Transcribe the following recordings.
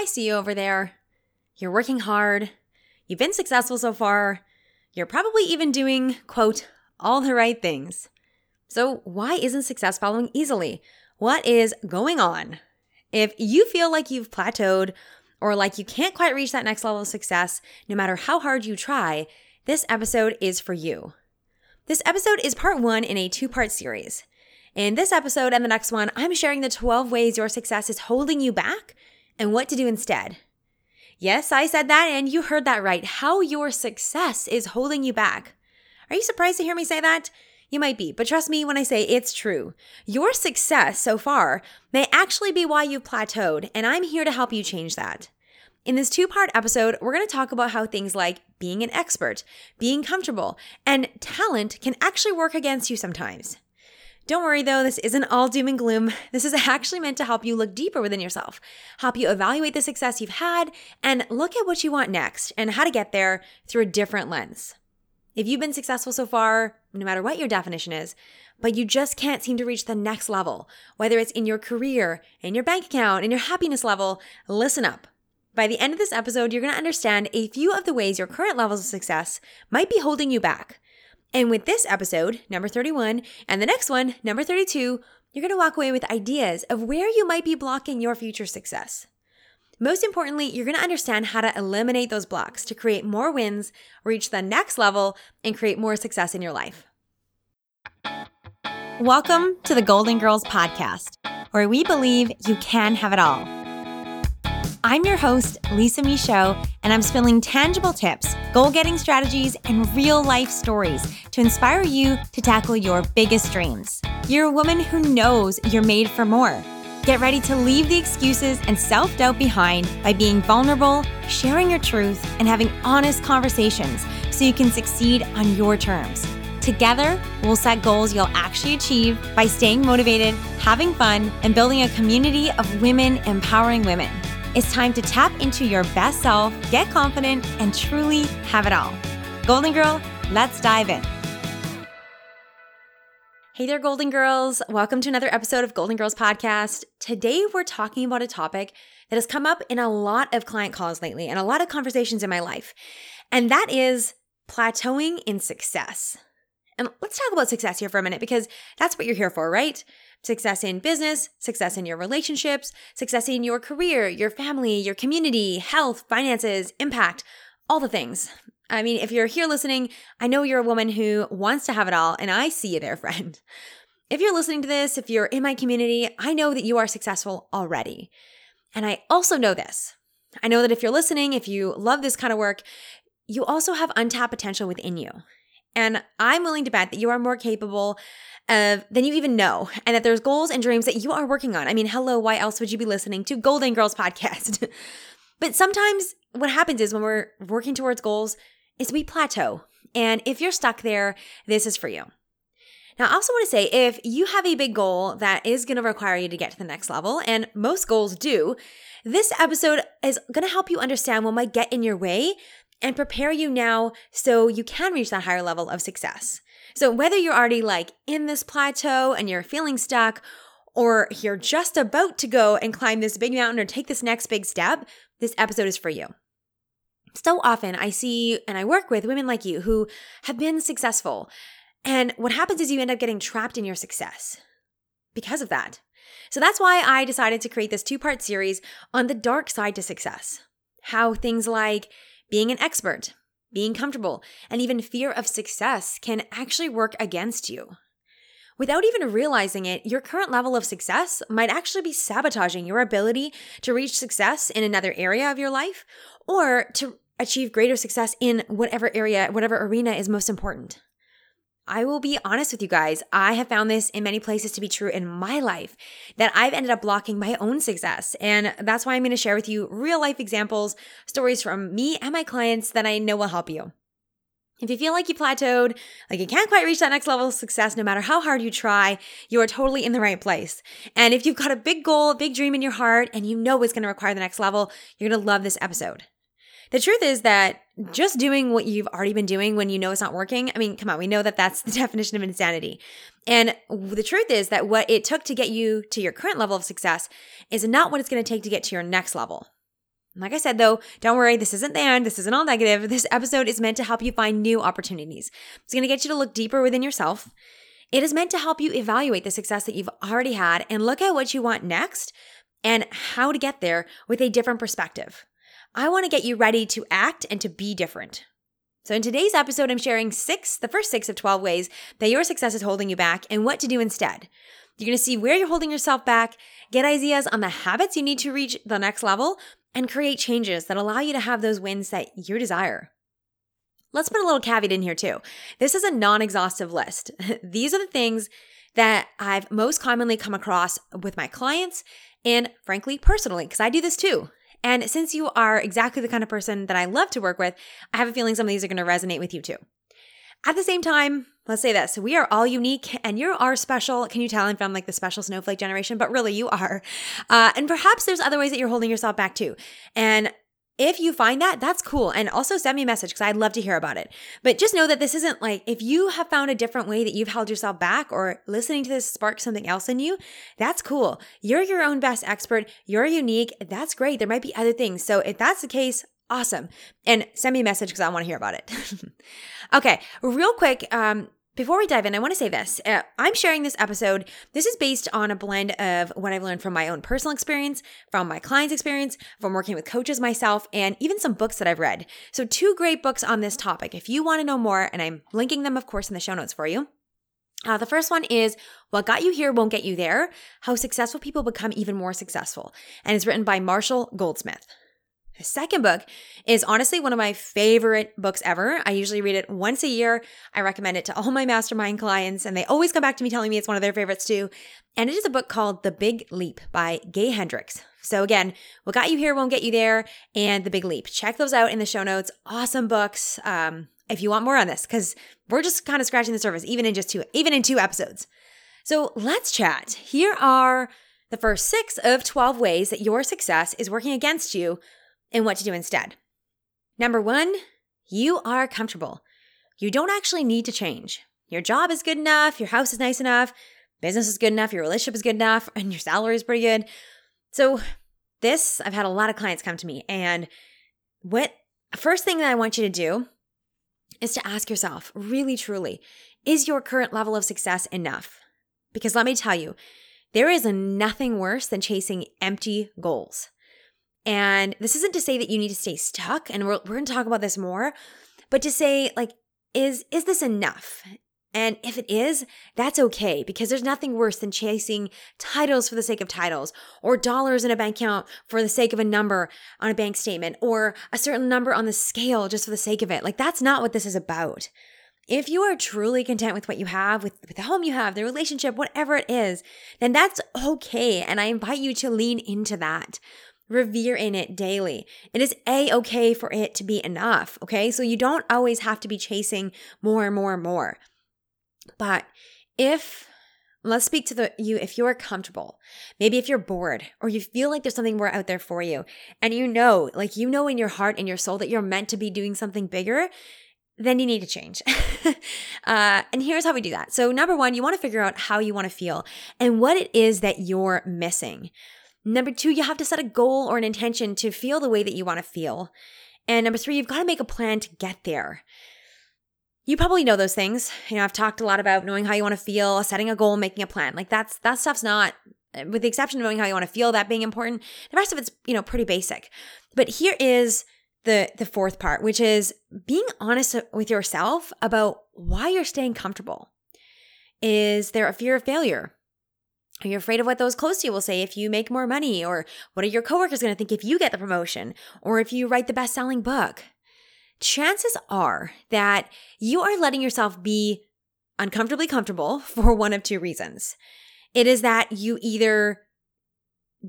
I see you over there. You're working hard. You've been successful so far. You're probably even doing, quote, all the right things. So, why isn't success following easily? What is going on? If you feel like you've plateaued or like you can't quite reach that next level of success, no matter how hard you try, this episode is for you. This episode is part one in a two part series. In this episode and the next one, I'm sharing the 12 ways your success is holding you back and what to do instead. Yes, I said that, and you heard that right. How your success is holding you back. Are you surprised to hear me say that? You might be, but trust me when I say it's true. Your success so far may actually be why you've plateaued, and I'm here to help you change that. In this two part episode, we're going to talk about how things like being an expert, being comfortable, and talent can actually work against you sometimes. Don't worry though, this isn't all doom and gloom. This is actually meant to help you look deeper within yourself, help you evaluate the success you've had, and look at what you want next and how to get there through a different lens. If you've been successful so far, no matter what your definition is, but you just can't seem to reach the next level, whether it's in your career, in your bank account, in your happiness level, listen up. By the end of this episode, you're going to understand a few of the ways your current levels of success might be holding you back. And with this episode, number 31, and the next one, number 32, you're going to walk away with ideas of where you might be blocking your future success. Most importantly, you're going to understand how to eliminate those blocks to create more wins, reach the next level, and create more success in your life. Welcome to the Golden Girls Podcast, where we believe you can have it all. I'm your host, Lisa Michaud, and I'm spilling tangible tips, goal getting strategies, and real life stories to inspire you to tackle your biggest dreams. You're a woman who knows you're made for more Get ready to leave the excuses and self doubt behind by being vulnerable, sharing your truth, and having honest conversations so you can succeed on your terms. Together, we'll set goals you'll actually achieve by staying motivated, having fun, and building a community of women empowering women. It's time to tap into your best self, get confident, and truly have it all. Golden Girl, let's dive in. Hey there, Golden Girls. Welcome to another episode of Golden Girls Podcast. Today, we're talking about a topic that has come up in a lot of client calls lately and a lot of conversations in my life, and that is plateauing in success. And let's talk about success here for a minute because that's what you're here for, right? Success in business, success in your relationships, success in your career, your family, your community, health, finances, impact, all the things. I mean, if you're here listening, I know you're a woman who wants to have it all, and I see you there, friend. If you're listening to this, if you're in my community, I know that you are successful already. And I also know this. I know that if you're listening, if you love this kind of work, you also have untapped potential within you. And I'm willing to bet that you are more capable of than you even know, and that there's goals and dreams that you are working on. I mean, hello, why else would you be listening to Golden Girls podcast? but sometimes what happens is when we're working towards goals, is we plateau. And if you're stuck there, this is for you. Now, I also want to say if you have a big goal that is going to require you to get to the next level, and most goals do, this episode is going to help you understand what might get in your way and prepare you now so you can reach that higher level of success. So, whether you're already like in this plateau and you're feeling stuck, or you're just about to go and climb this big mountain or take this next big step, this episode is for you. So often I see and I work with women like you who have been successful. And what happens is you end up getting trapped in your success because of that. So that's why I decided to create this two part series on the dark side to success. How things like being an expert, being comfortable, and even fear of success can actually work against you. Without even realizing it, your current level of success might actually be sabotaging your ability to reach success in another area of your life or to achieve greater success in whatever area, whatever arena is most important. I will be honest with you guys. I have found this in many places to be true in my life that I've ended up blocking my own success. And that's why I'm going to share with you real life examples, stories from me and my clients that I know will help you. If you feel like you plateaued, like you can't quite reach that next level of success no matter how hard you try, you are totally in the right place. And if you've got a big goal, a big dream in your heart, and you know it's going to require the next level, you're going to love this episode. The truth is that just doing what you've already been doing when you know it's not working, I mean, come on, we know that that's the definition of insanity. And the truth is that what it took to get you to your current level of success is not what it's going to take to get to your next level. Like I said, though, don't worry, this isn't the end. This isn't all negative. This episode is meant to help you find new opportunities. It's going to get you to look deeper within yourself. It is meant to help you evaluate the success that you've already had and look at what you want next and how to get there with a different perspective. I want to get you ready to act and to be different. So, in today's episode, I'm sharing six, the first six of 12 ways that your success is holding you back and what to do instead. You're going to see where you're holding yourself back, get ideas on the habits you need to reach the next level, and create changes that allow you to have those wins that you desire. Let's put a little caveat in here too. This is a non exhaustive list. These are the things that I've most commonly come across with my clients and, frankly, personally, because I do this too. And since you are exactly the kind of person that I love to work with, I have a feeling some of these are going to resonate with you too. At the same time, let's say this we are all unique and you are special. Can you tell I'm from like the special snowflake generation? But really, you are. Uh, and perhaps there's other ways that you're holding yourself back too. And if you find that, that's cool. And also send me a message because I'd love to hear about it. But just know that this isn't like if you have found a different way that you've held yourself back or listening to this spark something else in you, that's cool. You're your own best expert. You're unique. That's great. There might be other things. So if that's the case, awesome. And send me a message because I want to hear about it. okay, real quick. Um, before we dive in, I want to say this. Uh, I'm sharing this episode. This is based on a blend of what I've learned from my own personal experience, from my clients' experience, from working with coaches myself, and even some books that I've read. So, two great books on this topic. If you want to know more, and I'm linking them, of course, in the show notes for you. Uh, the first one is What Got You Here Won't Get You There How Successful People Become Even More Successful. And it's written by Marshall Goldsmith. The second book is honestly one of my favorite books ever. I usually read it once a year. I recommend it to all my mastermind clients, and they always come back to me telling me it's one of their favorites too. And it is a book called The Big Leap by Gay Hendricks. So, again, what got you here won't get you there, and The Big Leap. Check those out in the show notes. Awesome books. Um, if you want more on this, because we're just kind of scratching the surface, even in just two, even in two episodes. So let's chat. Here are the first six of 12 ways that your success is working against you and what to do instead. Number one, you are comfortable. You don't actually need to change. Your job is good enough, your house is nice enough, business is good enough, your relationship is good enough, and your salary is pretty good. So, this, I've had a lot of clients come to me, and what first thing that I want you to do is to ask yourself, really truly, is your current level of success enough? Because let me tell you, there is nothing worse than chasing empty goals. And this isn't to say that you need to stay stuck, and we're, we're going to talk about this more, but to say, like, is is this enough? And if it is, that's okay because there's nothing worse than chasing titles for the sake of titles or dollars in a bank account for the sake of a number on a bank statement or a certain number on the scale just for the sake of it. Like, that's not what this is about. If you are truly content with what you have, with, with the home you have, the relationship, whatever it is, then that's okay. And I invite you to lean into that revere in it daily. It is a okay for it to be enough. Okay. So you don't always have to be chasing more and more and more. But if let's speak to the you if you're comfortable maybe if you're bored or you feel like there's something more out there for you and you know like you know in your heart and your soul that you're meant to be doing something bigger then you need to change. uh, and here's how we do that. So, number one, you want to figure out how you want to feel and what it is that you're missing. Number two, you have to set a goal or an intention to feel the way that you want to feel. And number three, you've got to make a plan to get there. You probably know those things. You know, I've talked a lot about knowing how you want to feel, setting a goal, making a plan. Like that's that stuff's not with the exception of knowing how you want to feel, that being important. The rest of it's, you know, pretty basic. But here is the the fourth part, which is being honest with yourself about why you're staying comfortable. Is there a fear of failure? Are you afraid of what those close to you will say if you make more money? Or what are your coworkers going to think if you get the promotion? Or if you write the best selling book? Chances are that you are letting yourself be uncomfortably comfortable for one of two reasons. It is that you either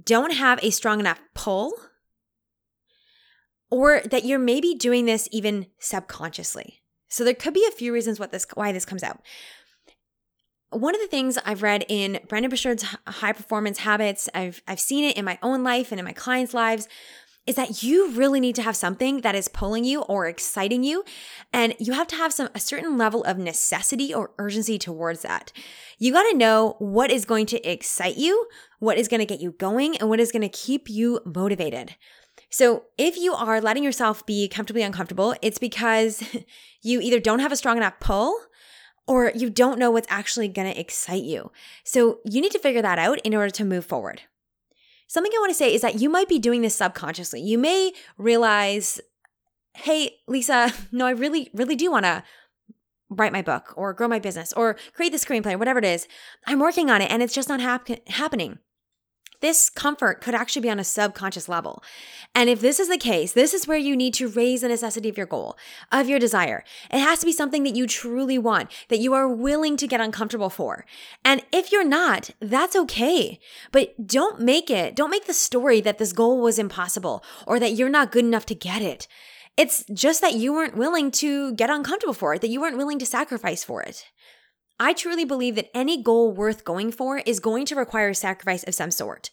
don't have a strong enough pull, or that you're maybe doing this even subconsciously. So there could be a few reasons what this why this comes out one of the things I've read in Brendon Burchard's high performance habits, I've I've seen it in my own life and in my clients' lives, is that you really need to have something that is pulling you or exciting you and you have to have some a certain level of necessity or urgency towards that. You got to know what is going to excite you, what is going to get you going and what is going to keep you motivated. So, if you are letting yourself be comfortably uncomfortable, it's because you either don't have a strong enough pull or you don't know what's actually going to excite you. So, you need to figure that out in order to move forward. Something I want to say is that you might be doing this subconsciously. You may realize, hey, Lisa, no, I really, really do want to write my book or grow my business or create the screenplay whatever it is. I'm working on it and it's just not hap- happening. This comfort could actually be on a subconscious level. And if this is the case, this is where you need to raise the necessity of your goal, of your desire. It has to be something that you truly want, that you are willing to get uncomfortable for. And if you're not, that's okay. But don't make it, don't make the story that this goal was impossible or that you're not good enough to get it. It's just that you weren't willing to get uncomfortable for it, that you weren't willing to sacrifice for it. I truly believe that any goal worth going for is going to require a sacrifice of some sort.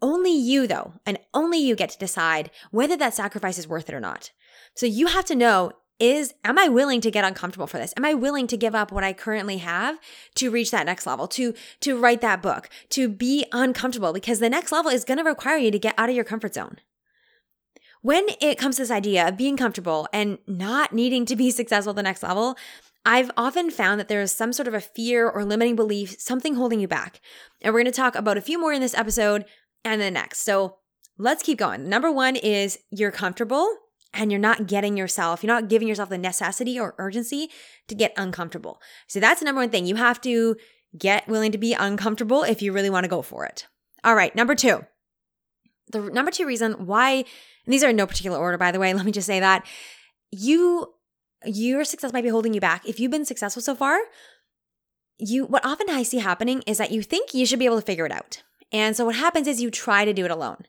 Only you, though, and only you get to decide whether that sacrifice is worth it or not. So you have to know is am I willing to get uncomfortable for this? Am I willing to give up what I currently have to reach that next level, to to write that book, to be uncomfortable because the next level is going to require you to get out of your comfort zone. When it comes to this idea of being comfortable and not needing to be successful at the next level, I've often found that there is some sort of a fear or limiting belief, something holding you back. And we're going to talk about a few more in this episode and the next. So let's keep going. Number one is you're comfortable and you're not getting yourself, you're not giving yourself the necessity or urgency to get uncomfortable. So that's the number one thing. You have to get willing to be uncomfortable if you really want to go for it. All right, number two. The number two reason why, and these are in no particular order, by the way, let me just say that you your success might be holding you back. If you've been successful so far, you what often I see happening is that you think you should be able to figure it out. And so what happens is you try to do it alone.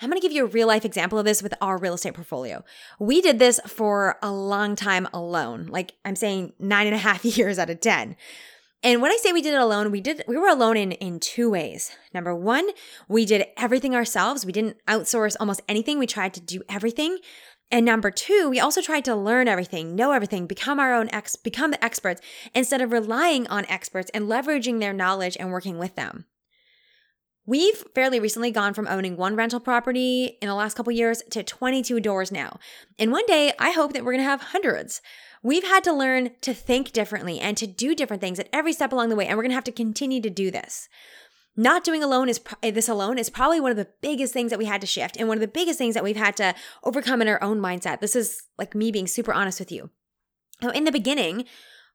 I'm going to give you a real life example of this with our real estate portfolio. We did this for a long time alone. Like I'm saying nine and a half years out of 10. And when I say we did it alone, we did we were alone in in two ways. Number 1, we did everything ourselves. We didn't outsource almost anything. We tried to do everything. And number two, we also tried to learn everything, know everything, become our own ex, become the experts instead of relying on experts and leveraging their knowledge and working with them. We've fairly recently gone from owning one rental property in the last couple years to 22 doors now. And one day, I hope that we're going to have hundreds. We've had to learn to think differently and to do different things at every step along the way, and we're going to have to continue to do this not doing alone is this alone is probably one of the biggest things that we had to shift and one of the biggest things that we've had to overcome in our own mindset. This is like me being super honest with you. Now, in the beginning,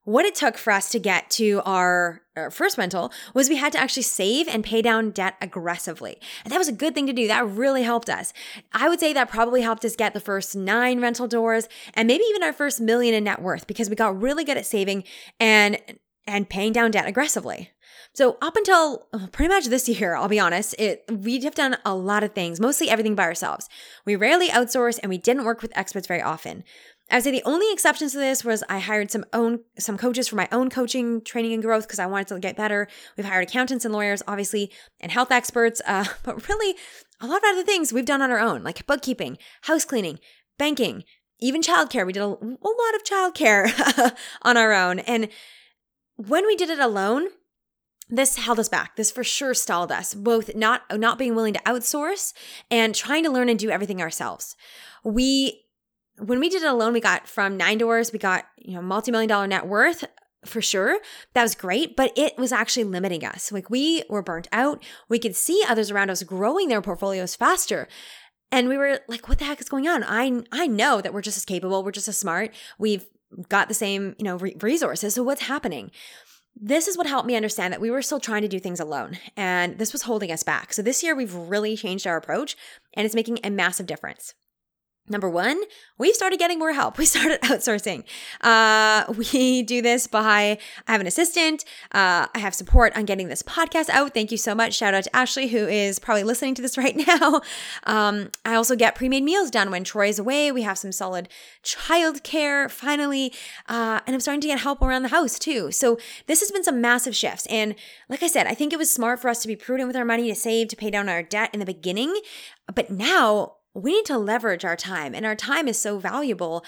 what it took for us to get to our, our, first rental was we had to actually save and pay down debt aggressively. And that was a good thing to do. That really helped us. I would say that probably helped us get the first nine rental doors and maybe even our first million in net worth because we got really good at saving and and paying down debt aggressively. So up until uh, pretty much this year, I'll be honest, it we have done a lot of things, mostly everything by ourselves. We rarely outsource and we didn't work with experts very often. I would say the only exceptions to this was I hired some own some coaches for my own coaching, training, and growth because I wanted to get better. We've hired accountants and lawyers, obviously, and health experts. Uh, but really, a lot of other things we've done on our own, like bookkeeping, house cleaning, banking, even childcare. We did a, a lot of childcare on our own, and when we did it alone, this held us back. This for sure stalled us, both not not being willing to outsource and trying to learn and do everything ourselves. We when we did it alone, we got from nine doors, we got, you know, multi-million dollar net worth for sure. That was great, but it was actually limiting us. Like we were burnt out. We could see others around us growing their portfolios faster. And we were like, what the heck is going on? I I know that we're just as capable, we're just as smart. We've got the same, you know, re- resources. So what's happening? This is what helped me understand that we were still trying to do things alone, and this was holding us back. So this year, we've really changed our approach, and it's making a massive difference. Number one, we've started getting more help. We started outsourcing. Uh, we do this by I have an assistant. Uh, I have support on getting this podcast out. Thank you so much. Shout out to Ashley, who is probably listening to this right now. Um, I also get pre made meals done when Troy is away. We have some solid childcare finally. Uh, and I'm starting to get help around the house too. So this has been some massive shifts. And like I said, I think it was smart for us to be prudent with our money, to save, to pay down our debt in the beginning. But now, we need to leverage our time and our time is so valuable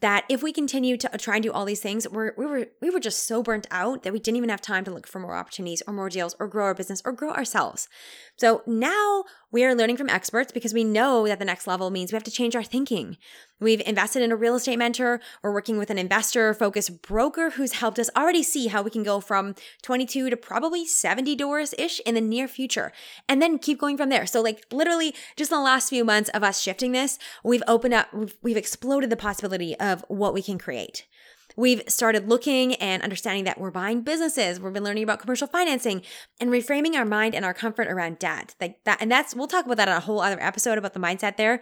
that if we continue to uh, try and do all these things, we're, we were we were just so burnt out that we didn't even have time to look for more opportunities or more deals or grow our business or grow ourselves. So now we are learning from experts because we know that the next level means we have to change our thinking. We've invested in a real estate mentor. We're working with an investor focused broker who's helped us already see how we can go from 22 to probably 70 doors ish in the near future and then keep going from there. So, like, literally, just in the last few months of us shifting this, we've opened up, we've, we've exploded the possibility of what we can create. We've started looking and understanding that we're buying businesses. We've been learning about commercial financing and reframing our mind and our comfort around debt. Like that, and that's we'll talk about that on a whole other episode about the mindset there.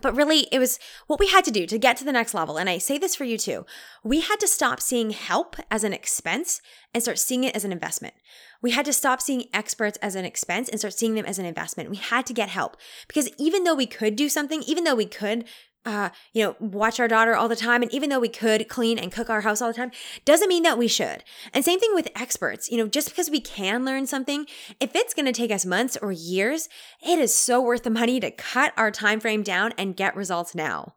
But really, it was what we had to do to get to the next level. And I say this for you too. We had to stop seeing help as an expense and start seeing it as an investment. We had to stop seeing experts as an expense and start seeing them as an investment. We had to get help because even though we could do something, even though we could uh, you know, watch our daughter all the time. And even though we could clean and cook our house all the time, doesn't mean that we should. And same thing with experts. You know, just because we can learn something, if it's going to take us months or years, it is so worth the money to cut our time frame down and get results now.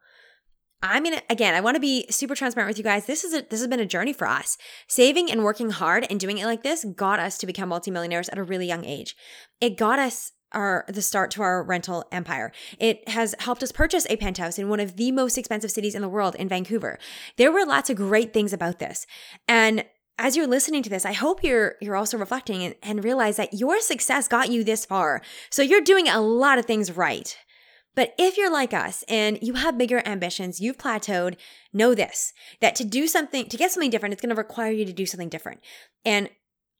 I'm gonna again. I want to be super transparent with you guys. This is a, this has been a journey for us. Saving and working hard and doing it like this got us to become multimillionaires at a really young age. It got us our the start to our rental empire. It has helped us purchase a penthouse in one of the most expensive cities in the world in Vancouver. There were lots of great things about this. And as you're listening to this, I hope you're you're also reflecting and, and realize that your success got you this far. So you're doing a lot of things right. But if you're like us and you have bigger ambitions, you've plateaued, know this that to do something, to get something different, it's going to require you to do something different. And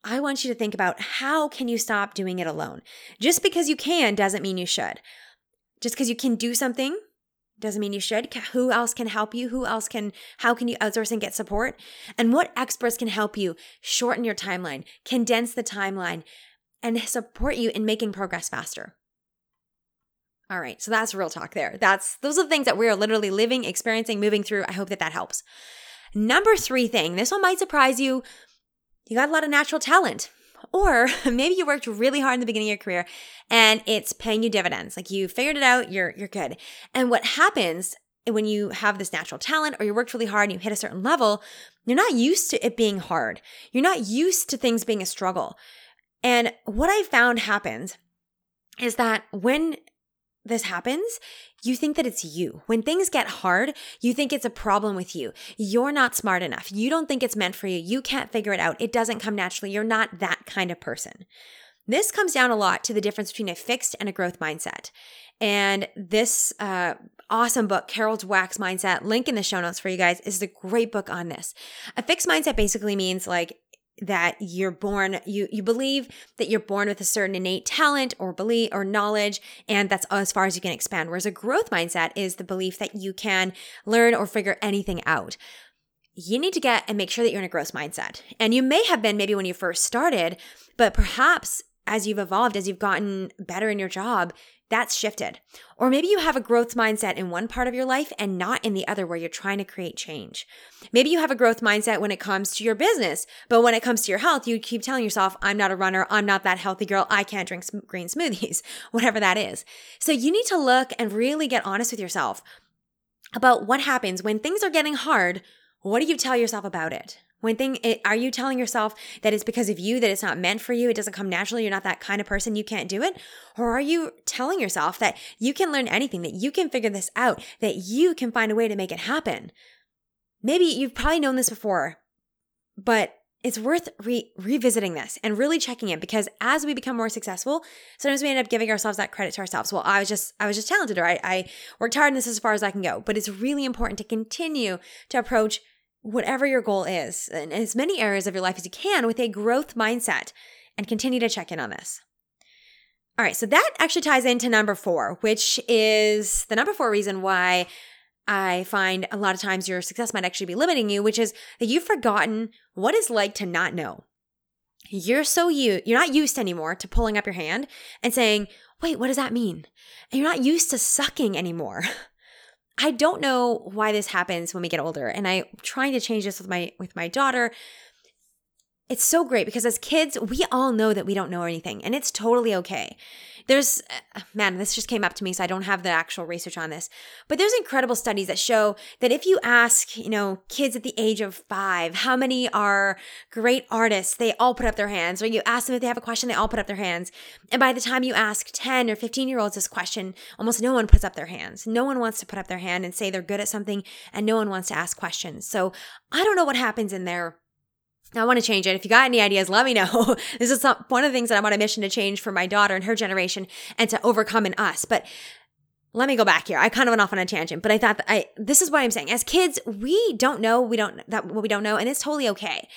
I want you to think about how can you stop doing it alone? Just because you can doesn't mean you should. Just because you can do something doesn't mean you should. Who else can help you? Who else can, how can you outsource and get support? And what experts can help you shorten your timeline, condense the timeline, and support you in making progress faster? All right, so that's real talk there. That's those are the things that we are literally living, experiencing, moving through. I hope that that helps. Number 3 thing. This one might surprise you, you got a lot of natural talent. Or maybe you worked really hard in the beginning of your career and it's paying you dividends. Like you figured it out, you're you're good. And what happens when you have this natural talent or you worked really hard and you hit a certain level, you're not used to it being hard. You're not used to things being a struggle. And what I found happens is that when this happens, you think that it's you. When things get hard, you think it's a problem with you. You're not smart enough. You don't think it's meant for you. You can't figure it out. It doesn't come naturally. You're not that kind of person. This comes down a lot to the difference between a fixed and a growth mindset. And this uh, awesome book, Carol Dweck's Mindset, link in the show notes for you guys, is a great book on this. A fixed mindset basically means like that you're born you you believe that you're born with a certain innate talent or belief or knowledge and that's as far as you can expand. Whereas a growth mindset is the belief that you can learn or figure anything out. You need to get and make sure that you're in a growth mindset. And you may have been maybe when you first started but perhaps as you've evolved as you've gotten better in your job that's shifted. Or maybe you have a growth mindset in one part of your life and not in the other where you're trying to create change. Maybe you have a growth mindset when it comes to your business, but when it comes to your health, you keep telling yourself, I'm not a runner, I'm not that healthy girl, I can't drink green smoothies, whatever that is. So you need to look and really get honest with yourself about what happens when things are getting hard. What do you tell yourself about it? When thing are you telling yourself that it's because of you that it's not meant for you, it doesn't come naturally, you're not that kind of person, you can't do it? Or are you telling yourself that you can learn anything, that you can figure this out, that you can find a way to make it happen? Maybe you've probably known this before, but it's worth re- revisiting this and really checking it because as we become more successful, sometimes we end up giving ourselves that credit to ourselves. Well, I was just I was just talented or I, I worked hard and this is as far as I can go. But it's really important to continue to approach whatever your goal is in as many areas of your life as you can with a growth mindset and continue to check in on this. All right, so that actually ties into number four, which is the number four reason why I find a lot of times your success might actually be limiting you, which is that you've forgotten what it's like to not know. You're so you you're not used anymore to pulling up your hand and saying, "Wait, what does that mean?" And you're not used to sucking anymore. I don't know why this happens when we get older, and I'm trying to change this with my with my daughter. It's so great because as kids, we all know that we don't know anything and it's totally okay. There's, uh, man, this just came up to me, so I don't have the actual research on this, but there's incredible studies that show that if you ask, you know, kids at the age of five, how many are great artists, they all put up their hands, or you ask them if they have a question, they all put up their hands. And by the time you ask 10 or 15 year olds this question, almost no one puts up their hands. No one wants to put up their hand and say they're good at something, and no one wants to ask questions. So I don't know what happens in their I want to change it. If you got any ideas, let me know. this is some, one of the things that I'm on a mission to change for my daughter and her generation and to overcome in us. But let me go back here. I kind of went off on a tangent, but I thought that I this is what I'm saying. As kids, we don't know we don't that what we don't know, and it's totally okay.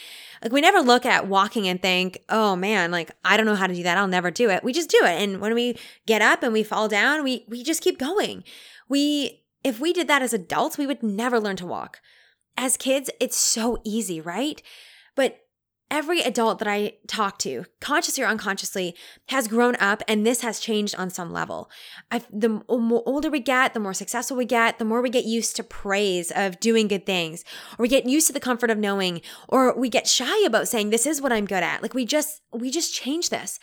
Like we never look at walking and think, oh man, like I don't know how to do that. I'll never do it. We just do it. And when we get up and we fall down, we we just keep going. We if we did that as adults, we would never learn to walk. As kids, it's so easy, right? But every adult that I talk to, consciously or unconsciously, has grown up and this has changed on some level. I've, the more older we get, the more successful we get, the more we get used to praise of doing good things, or we get used to the comfort of knowing, or we get shy about saying, this is what I'm good at. Like we just, we just change this.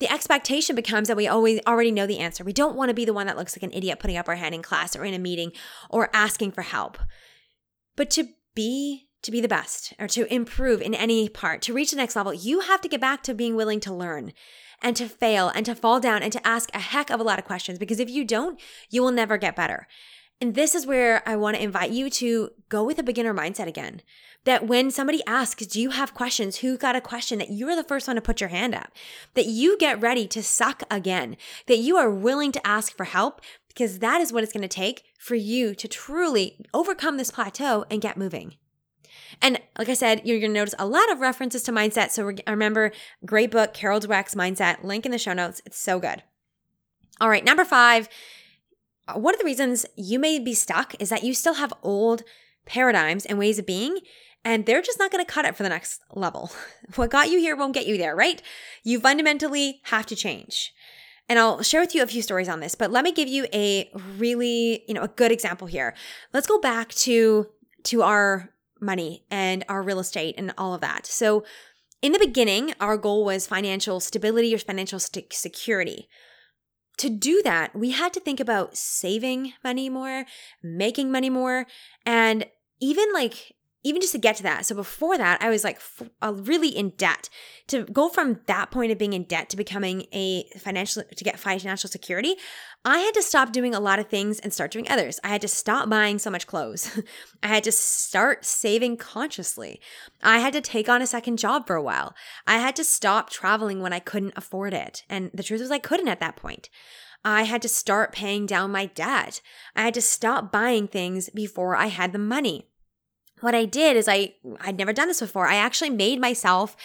The expectation becomes that we always already know the answer. We don't want to be the one that looks like an idiot putting up our hand in class or in a meeting or asking for help. But to be to be the best or to improve in any part, to reach the next level, you have to get back to being willing to learn and to fail and to fall down and to ask a heck of a lot of questions because if you don't, you will never get better. And this is where I want to invite you to go with a beginner mindset again. That when somebody asks, Do you have questions? Who got a question? That you're the first one to put your hand up. That you get ready to suck again. That you are willing to ask for help because that is what it's going to take for you to truly overcome this plateau and get moving. And like I said, you're going to notice a lot of references to mindset. So remember, great book, Carol Dweck's Mindset, link in the show notes. It's so good. All right, number five, uh, one of the reasons you may be stuck is that you still have old paradigms and ways of being, and they're just not going to cut it for the next level. What got you here won't get you there, right? You fundamentally have to change. And I'll share with you a few stories on this, but let me give you a really, you know, a good example here. Let's go back to to our money and our real estate and all of that. So, in the beginning, our goal was financial stability or financial st- security. To do that, we had to think about saving money more, making money more, and even like even just to get to that. So before that, I was like f- uh, really in debt. To go from that point of being in debt to becoming a financial to get financial security, I had to stop doing a lot of things and start doing others. I had to stop buying so much clothes. I had to start saving consciously. I had to take on a second job for a while. I had to stop traveling when I couldn't afford it. And the truth was I couldn't at that point. I had to start paying down my debt. I had to stop buying things before I had the money what I did is I I'd never done this before. I actually made myself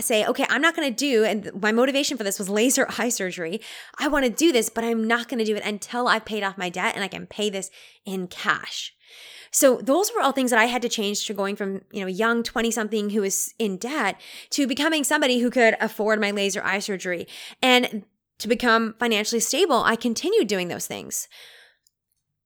say, okay, I'm not going to do, and my motivation for this was laser eye surgery. I want to do this, but I'm not going to do it until I've paid off my debt and I can pay this in cash. So those were all things that I had to change to going from, you know, young 20 something who was in debt to becoming somebody who could afford my laser eye surgery. And to become financially stable, I continued doing those things.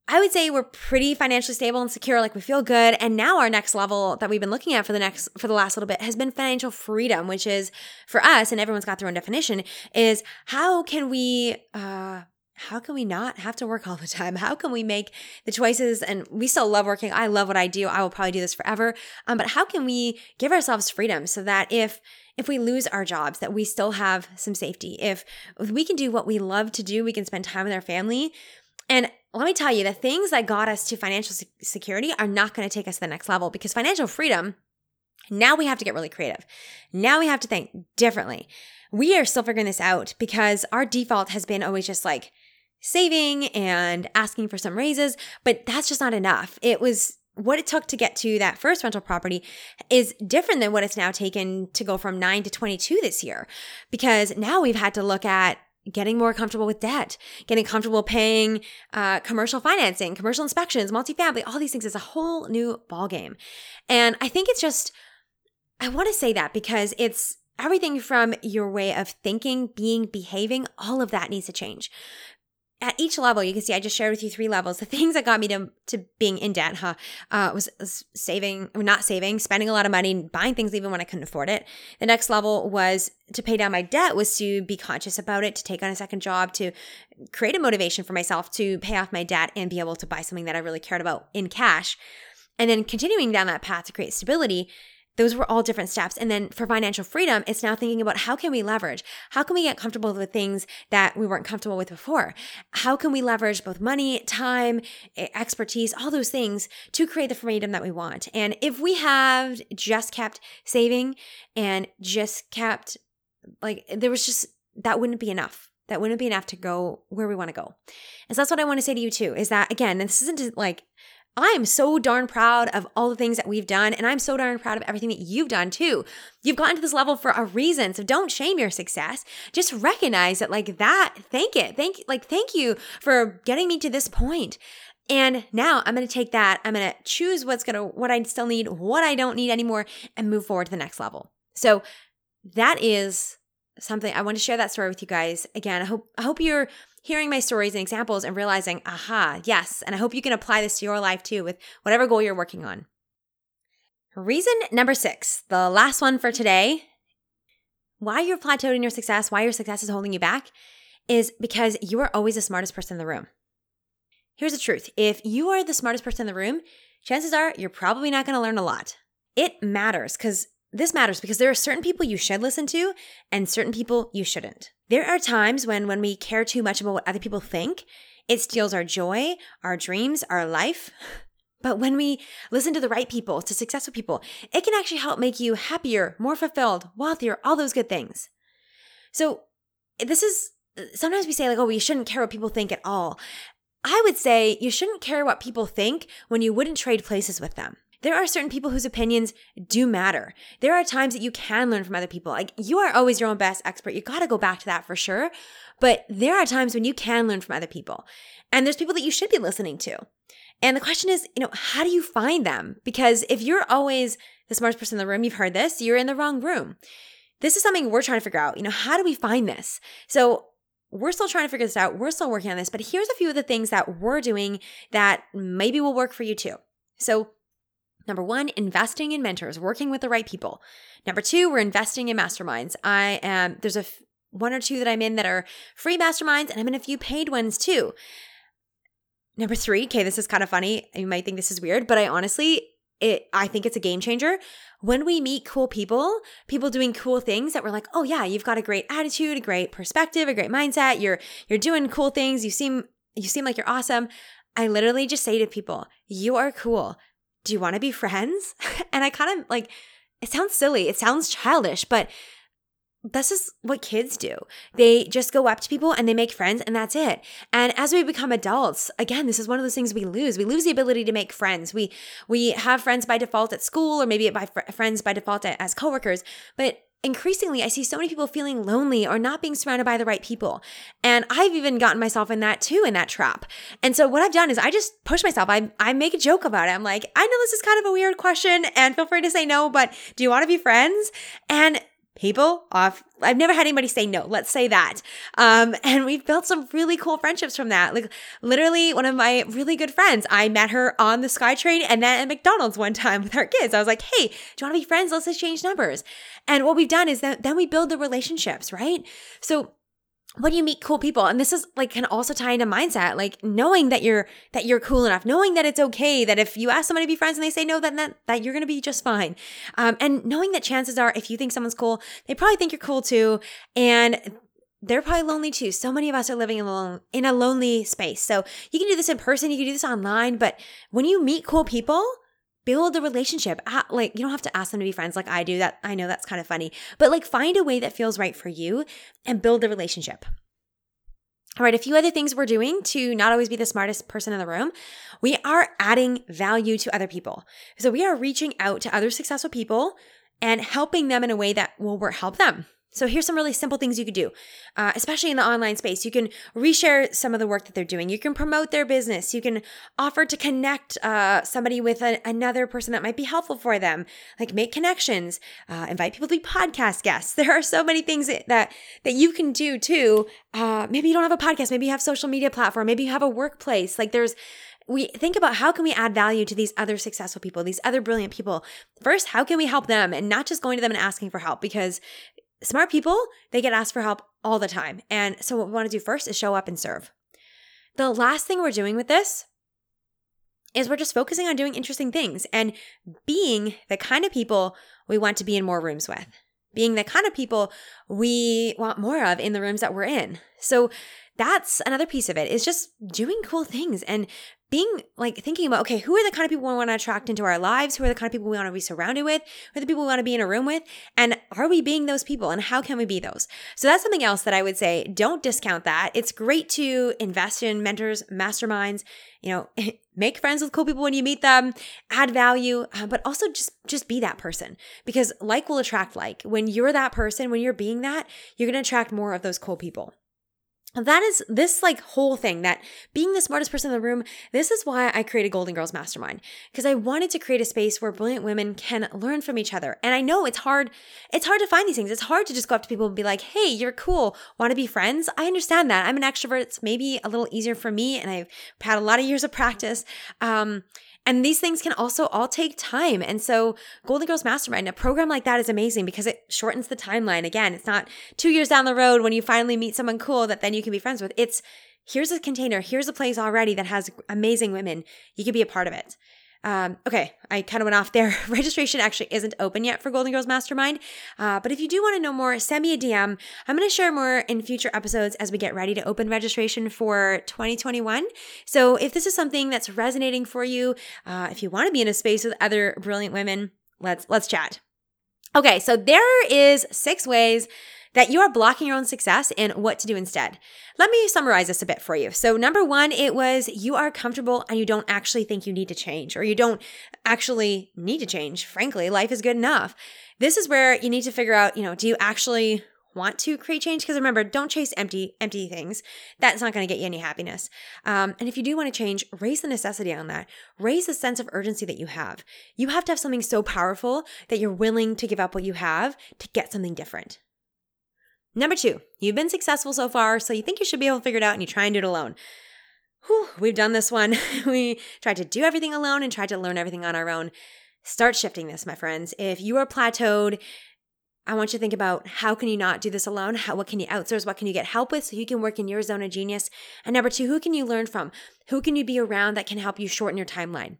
I would say we're pretty financially stable and secure, like we feel good. And now our next level that we've been looking at for the next for the last little bit has been financial freedom, which is for us, and everyone's got their own definition, is how can we uh how can we not have to work all the time? How can we make the choices? And we still love working. I love what I do. I will probably do this forever. Um, but how can we give ourselves freedom so that if if we lose our jobs, that we still have some safety? If, if we can do what we love to do, we can spend time with our family. And let me tell you, the things that got us to financial security are not going to take us to the next level because financial freedom, now we have to get really creative. Now we have to think differently. We are still figuring this out because our default has been always just like saving and asking for some raises, but that's just not enough. It was what it took to get to that first rental property is different than what it's now taken to go from 9 to 22 this year because now we've had to look at getting more comfortable with debt, getting comfortable paying uh, commercial financing, commercial inspections, multifamily, all these things is a whole new ballgame. And I think it's just, I want to say that because it's everything from your way of thinking, being, behaving, all of that needs to change. At each level, you can see I just shared with you three levels. The things that got me to, to being in debt, huh, uh, was, was saving, not saving, spending a lot of money, buying things even when I couldn't afford it. The next level was to pay down my debt, was to be conscious about it, to take on a second job, to create a motivation for myself to pay off my debt and be able to buy something that I really cared about in cash. And then continuing down that path to create stability those were all different steps. And then for financial freedom it's now thinking about how can we leverage? How can we get comfortable with things that we weren't comfortable with before? How can we leverage both money time expertise all those things to create the freedom that we want? And if we have just kept saving and just kept like there was just that wouldn't be enough. That wouldn't be enough to go where we want to go. And so that's what i want to say to you too is that again this isn't like I'm so darn proud of all the things that we've done. And I'm so darn proud of everything that you've done too. You've gotten to this level for a reason. So don't shame your success. Just recognize that, like that, thank it. Thank, like, thank you for getting me to this point. And now I'm going to take that. I'm going to choose what's going to, what I still need, what I don't need anymore, and move forward to the next level. So that is something I want to share that story with you guys. Again, I hope, I hope you're, hearing my stories and examples and realizing, aha, yes. And I hope you can apply this to your life too with whatever goal you're working on. Reason number six, the last one for today, why you're plateaued in your success, why your success is holding you back, is because you are always the smartest person in the room. Here's the truth if you are the smartest person in the room, chances are you're probably not going to learn a lot. It matters because this matters because there are certain people you should listen to and certain people you shouldn't. There are times when when we care too much about what other people think, it steals our joy, our dreams, our life. But when we listen to the right people, to successful people, it can actually help make you happier, more fulfilled, wealthier, all those good things. So, this is sometimes we say, like, oh, you shouldn't care what people think at all. I would say you shouldn't care what people think when you wouldn't trade places with them there are certain people whose opinions do matter. There are times that you can learn from other people. Like you are always your own best expert. You got to go back to that for sure. But there are times when you can learn from other people. And there's people that you should be listening to. And the question is, you know, how do you find them? Because if you're always the smartest person in the room, you've heard this, you're in the wrong room. This is something we're trying to figure out. You know, how do we find this? So we're still trying to figure this out. We're still working on this, but here's a few of the things that we're doing that maybe will work for you too. So Number one, investing in mentors, working with the right people. Number two, we're investing in masterminds. I am, there's a f- one or two that I'm in that are free masterminds, and I'm in a few paid ones too. Number three, okay, this is kind of funny. You might think this is weird, but I honestly, it, I think it's a game changer. When we meet cool people, people doing cool things that we're like, oh yeah, you've got a great attitude, a great perspective, a great mindset. You're you're doing cool things. You seem you seem like you're awesome. I literally just say to people, you are cool do you want to be friends? and I kind of like, it sounds silly, it sounds childish, but this is what kids do. They just go up to people and they make friends and that's it. And as we become adults, again, this is one of those things we lose. We lose the ability to make friends. We we have friends by default at school or maybe by fr- friends by default as coworkers, but increasingly I see so many people feeling lonely or not being surrounded by the right people. And I've even gotten myself in that too, in that trap. And so what I've done is I just push myself. I, I make a joke about it. I'm like, I know this is kind of a weird question and feel free to say no, but do you want to be friends? And people off i've never had anybody say no let's say that. Um, and we've built some really cool friendships from that. Like literally one of my really good friends i met her on the skytrain and then at mcdonald's one time with her kids. I was like hey do you want to be friends? Let's exchange numbers. And what we've done is that then we build the relationships right? So when you meet cool people and this is like can also tie into mindset like knowing that you're that you're cool enough knowing that it's okay that if you ask somebody to be friends and they say no then that, that you're gonna be just fine um, and knowing that chances are if you think someone's cool they probably think you're cool too and they're probably lonely too. So many of us are living alone in a lonely space. So you can do this in person, you can do this online, but when you meet cool people, build a relationship. Ah, like you don't have to ask them to be friends like I do. That I know that's kind of funny, but like find a way that feels right for you and build the relationship. All right, a few other things we're doing to not always be the smartest person in the room. We are adding value to other people. So we are reaching out to other successful people and helping them in a way that will help them. So here's some really simple things you could do, uh, especially in the online space. You can reshare some of the work that they're doing. You can promote their business. You can offer to connect uh, somebody with a, another person that might be helpful for them. Like make connections, uh, invite people to be podcast guests. There are so many things that that, you can do too. Uh, maybe you don't have a podcast. Maybe you have social media platform. Maybe you have a workplace. Like there's we think about how can we add value to these other successful people these other brilliant people first how can we help them and not just going to them and asking for help because Smart people, they get asked for help all the time. And so, what we want to do first is show up and serve. The last thing we're doing with this is we're just focusing on doing interesting things and being the kind of people we want to be in more rooms with, being the kind of people we want more of in the rooms that we're in. So, that's another piece of it is just doing cool things and being like thinking about okay who are the kind of people we want to attract into our lives? Who are the kind of people we want to be surrounded with? Who are the people we want to be in a room with? And are we being those people? And how can we be those? So that's something else that i would say don't discount that. It's great to invest in mentors masterminds you know make friends with cool people when you meet them add value uh, but also just just be that person. Because like will attract like. When you're that person when you're being that you're going to attract more of those cool people that is this like whole thing that being the smartest person in the room this is why i created golden girls mastermind because i wanted to create a space where brilliant women can learn from each other. And i know it's hard it's hard to find these things. It's hard to just go up to people and be like hey you're cool. Want to be friends? I understand that. I'm an extrovert. It's maybe a little easier for me and i've had a lot of years of practice. Um, and these things can also all take time. And so, Golden Girls Mastermind, a program like that is amazing because it shortens the timeline. Again, it's not two years down the road when you finally meet someone cool that then you can be friends with. It's here's a container, here's a place already that has amazing women. You can be a part of it. Um, okay, I kind of went off there. Registration actually isn't open yet for Golden Girls Mastermind. Uh, but if you do want to know more, send me a DM. I'm going to share more in future episodes as we get ready to open registration for 2021. So if this is something that's resonating for you, uh, if you want to be in a space with other brilliant women, let's let's chat. Okay, so there is six ways that you are blocking your own success and what to do instead. Let me summarize this a bit for you. So, number one, it was you are comfortable and you don't actually think you need to change, or you don't actually need to change. Frankly, life is good enough. This is where you need to figure out, you know, do you actually want to create change because remember don't chase empty empty things that's not going to get you any happiness um, and if you do want to change raise the necessity on that raise the sense of urgency that you have you have to have something so powerful that you're willing to give up what you have to get something different Number two, you've been successful so far, so you think you should be able to figure it out and you try and do it alone. Whew, we've done this one. we tried to do everything alone and tried to learn everything on our own. Start shifting this, my friends. If you are plateaued, I want you to think about how can you not do this alone? How, what can you outsource? What can you get help with so you can work in your zone of genius? And number two, who can you learn from? Who can you be around that can help you shorten your timeline?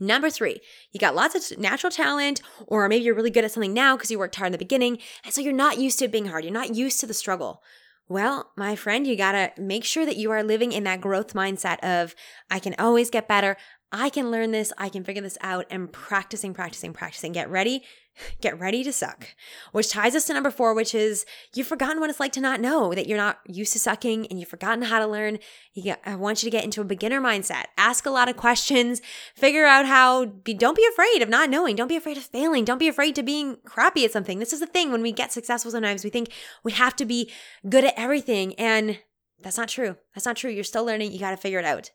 Number three, you got lots of natural talent, or maybe you're really good at something now because you worked hard in the beginning. And so you're not used to being hard. You're not used to the struggle. Well, my friend, you got to make sure that you are living in that growth mindset of, I can always get better. I can learn this, I can figure this out, and practicing, practicing, practicing. Get ready, get ready to suck. Which ties us to number four, which is you've forgotten what it's like to not know, that you're not used to sucking and you've forgotten how to learn. Get, I want you to get into a beginner mindset. Ask a lot of questions, figure out how, be, don't be afraid of not knowing. Don't be afraid of failing. Don't be afraid to being crappy at something. This is the thing when we get successful sometimes, we think we have to be good at everything. And that's not true. That's not true. You're still learning. You got to figure it out.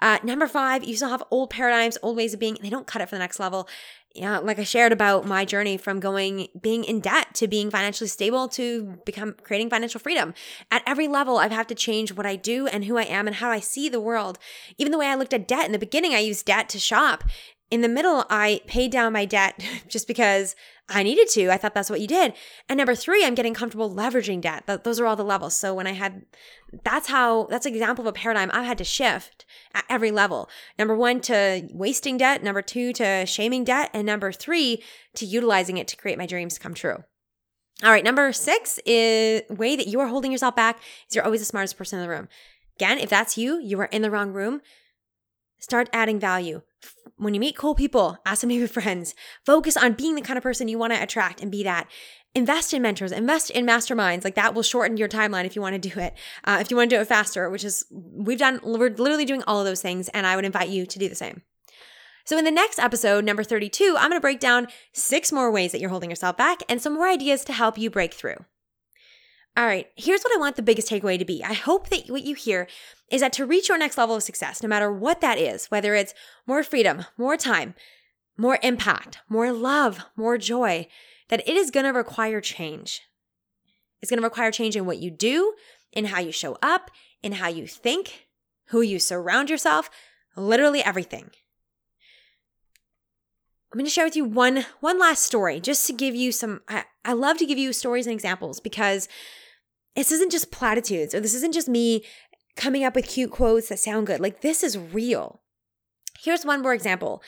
Uh, number five, you still have old paradigms, old ways of being. They don't cut it for the next level. Yeah, like I shared about my journey from going being in debt to being financially stable to become creating financial freedom. At every level, I've had to change what I do and who I am and how I see the world. Even the way I looked at debt in the beginning, I used debt to shop. In the middle, I paid down my debt just because I needed to. I thought that's what you did. And number three, I'm getting comfortable leveraging debt. Those are all the levels. So when I had, that's how, that's an example of a paradigm I've had to shift at every level. Number one, to wasting debt. Number two, to shaming debt. And number three, to utilizing it to create my dreams come true. All right, number six is way that you are holding yourself back is you're always the smartest person in the room. Again, if that's you, you are in the wrong room. Start adding value. When you meet cool people, ask them to be friends. Focus on being the kind of person you want to attract and be that. Invest in mentors, invest in masterminds. Like that will shorten your timeline if you want to do it. Uh, if you want to do it faster, which is, we've done, we're literally doing all of those things. And I would invite you to do the same. So, in the next episode, number 32, I'm going to break down six more ways that you're holding yourself back and some more ideas to help you break through. All right, here's what I want the biggest takeaway to be. I hope that what you hear is that to reach your next level of success, no matter what that is, whether it's more freedom, more time, more impact, more love, more joy, that it is going to require change. It's going to require change in what you do, in how you show up, in how you think, who you surround yourself, literally everything. I'm going to share with you one one last story just to give you some I, I love to give you stories and examples because this isn't just platitudes or this isn't just me coming up with cute quotes that sound good. Like this is real. Here's one more example.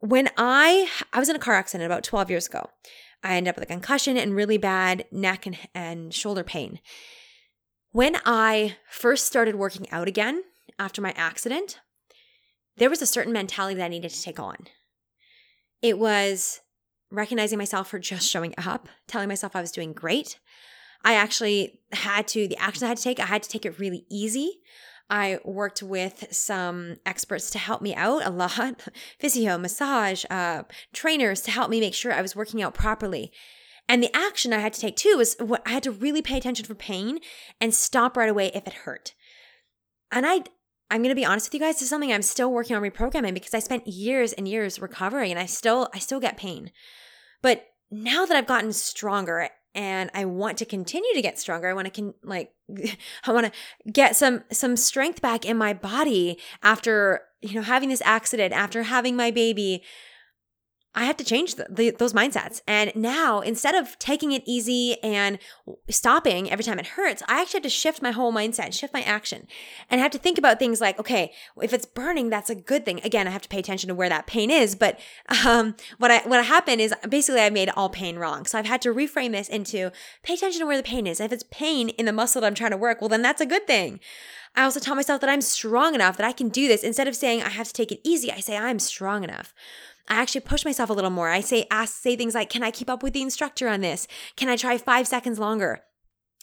When I I was in a car accident about 12 years ago. I ended up with a concussion and really bad neck and, and shoulder pain. When I first started working out again after my accident, there was a certain mentality that I needed to take on. It was recognizing myself for just showing up, telling myself I was doing great. I actually had to, the actions I had to take, I had to take it really easy. I worked with some experts to help me out a lot physio, massage, uh, trainers to help me make sure I was working out properly. And the action I had to take too was what I had to really pay attention for pain and stop right away if it hurt. And I I'm going to be honest with you guys, this is something I'm still working on reprogramming because I spent years and years recovering and I still I still get pain. But now that I've gotten stronger and I want to continue to get stronger, I want to can like I want to get some some strength back in my body after, you know, having this accident, after having my baby, I have to change the, the, those mindsets. And now, instead of taking it easy and stopping every time it hurts, I actually have to shift my whole mindset, shift my action. And I have to think about things like, okay, if it's burning, that's a good thing. Again, I have to pay attention to where that pain is. But um, what I what happened is basically I made all pain wrong. So I've had to reframe this into pay attention to where the pain is. if it's pain in the muscle that I'm trying to work, well, then that's a good thing. I also tell myself that I'm strong enough that I can do this. Instead of saying I have to take it easy, I say I'm strong enough. I actually push myself a little more. I say ask say things like, "Can I keep up with the instructor on this? Can I try 5 seconds longer?"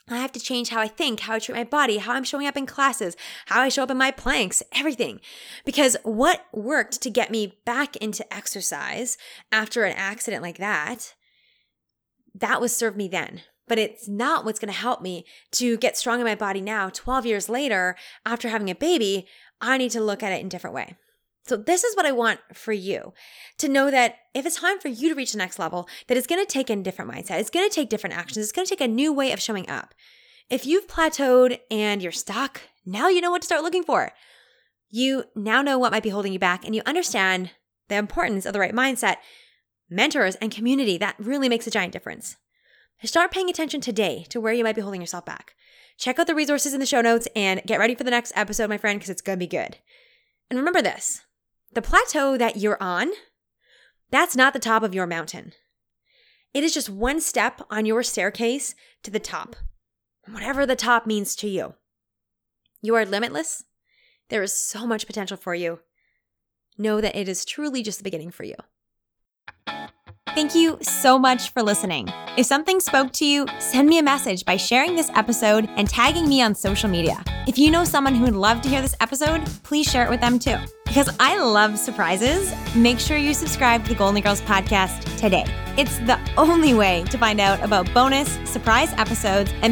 I have to change how I think, how I treat my body, how I'm showing up in classes, how I show up in my planks, everything. Because what worked to get me back into exercise after an accident like that, that was served me then. But it's not what's going to help me to get strong in my body now, 12 years later, after having a baby. I need to look at it in a different way. So this is what I want for you to know that if it's time for you to reach the next level, that it's going to take a different mindset. It's going to take different actions. It's going to take a new way of showing up. If you've plateaued and you're stuck, now you know what to start looking for. You now know what might be holding you back and you understand the importance of the right mindset, mentors, and community. That really makes a giant difference. Start paying attention today to where you might be holding yourself back. Check out the resources in the show notes and get ready for the next episode, my friend, because it's going to be good. And remember this the plateau that you're on, that's not the top of your mountain. It is just one step on your staircase to the top, whatever the top means to you. You are limitless. There is so much potential for you. Know that it is truly just the beginning for you. Thank you so much for listening. If something spoke to you, send me a message by sharing this episode and tagging me on social media. If you know someone who would love to hear this episode, please share it with them too. Because I love surprises, make sure you subscribe to the Golden Girls podcast today. It's the only way to find out about bonus surprise episodes and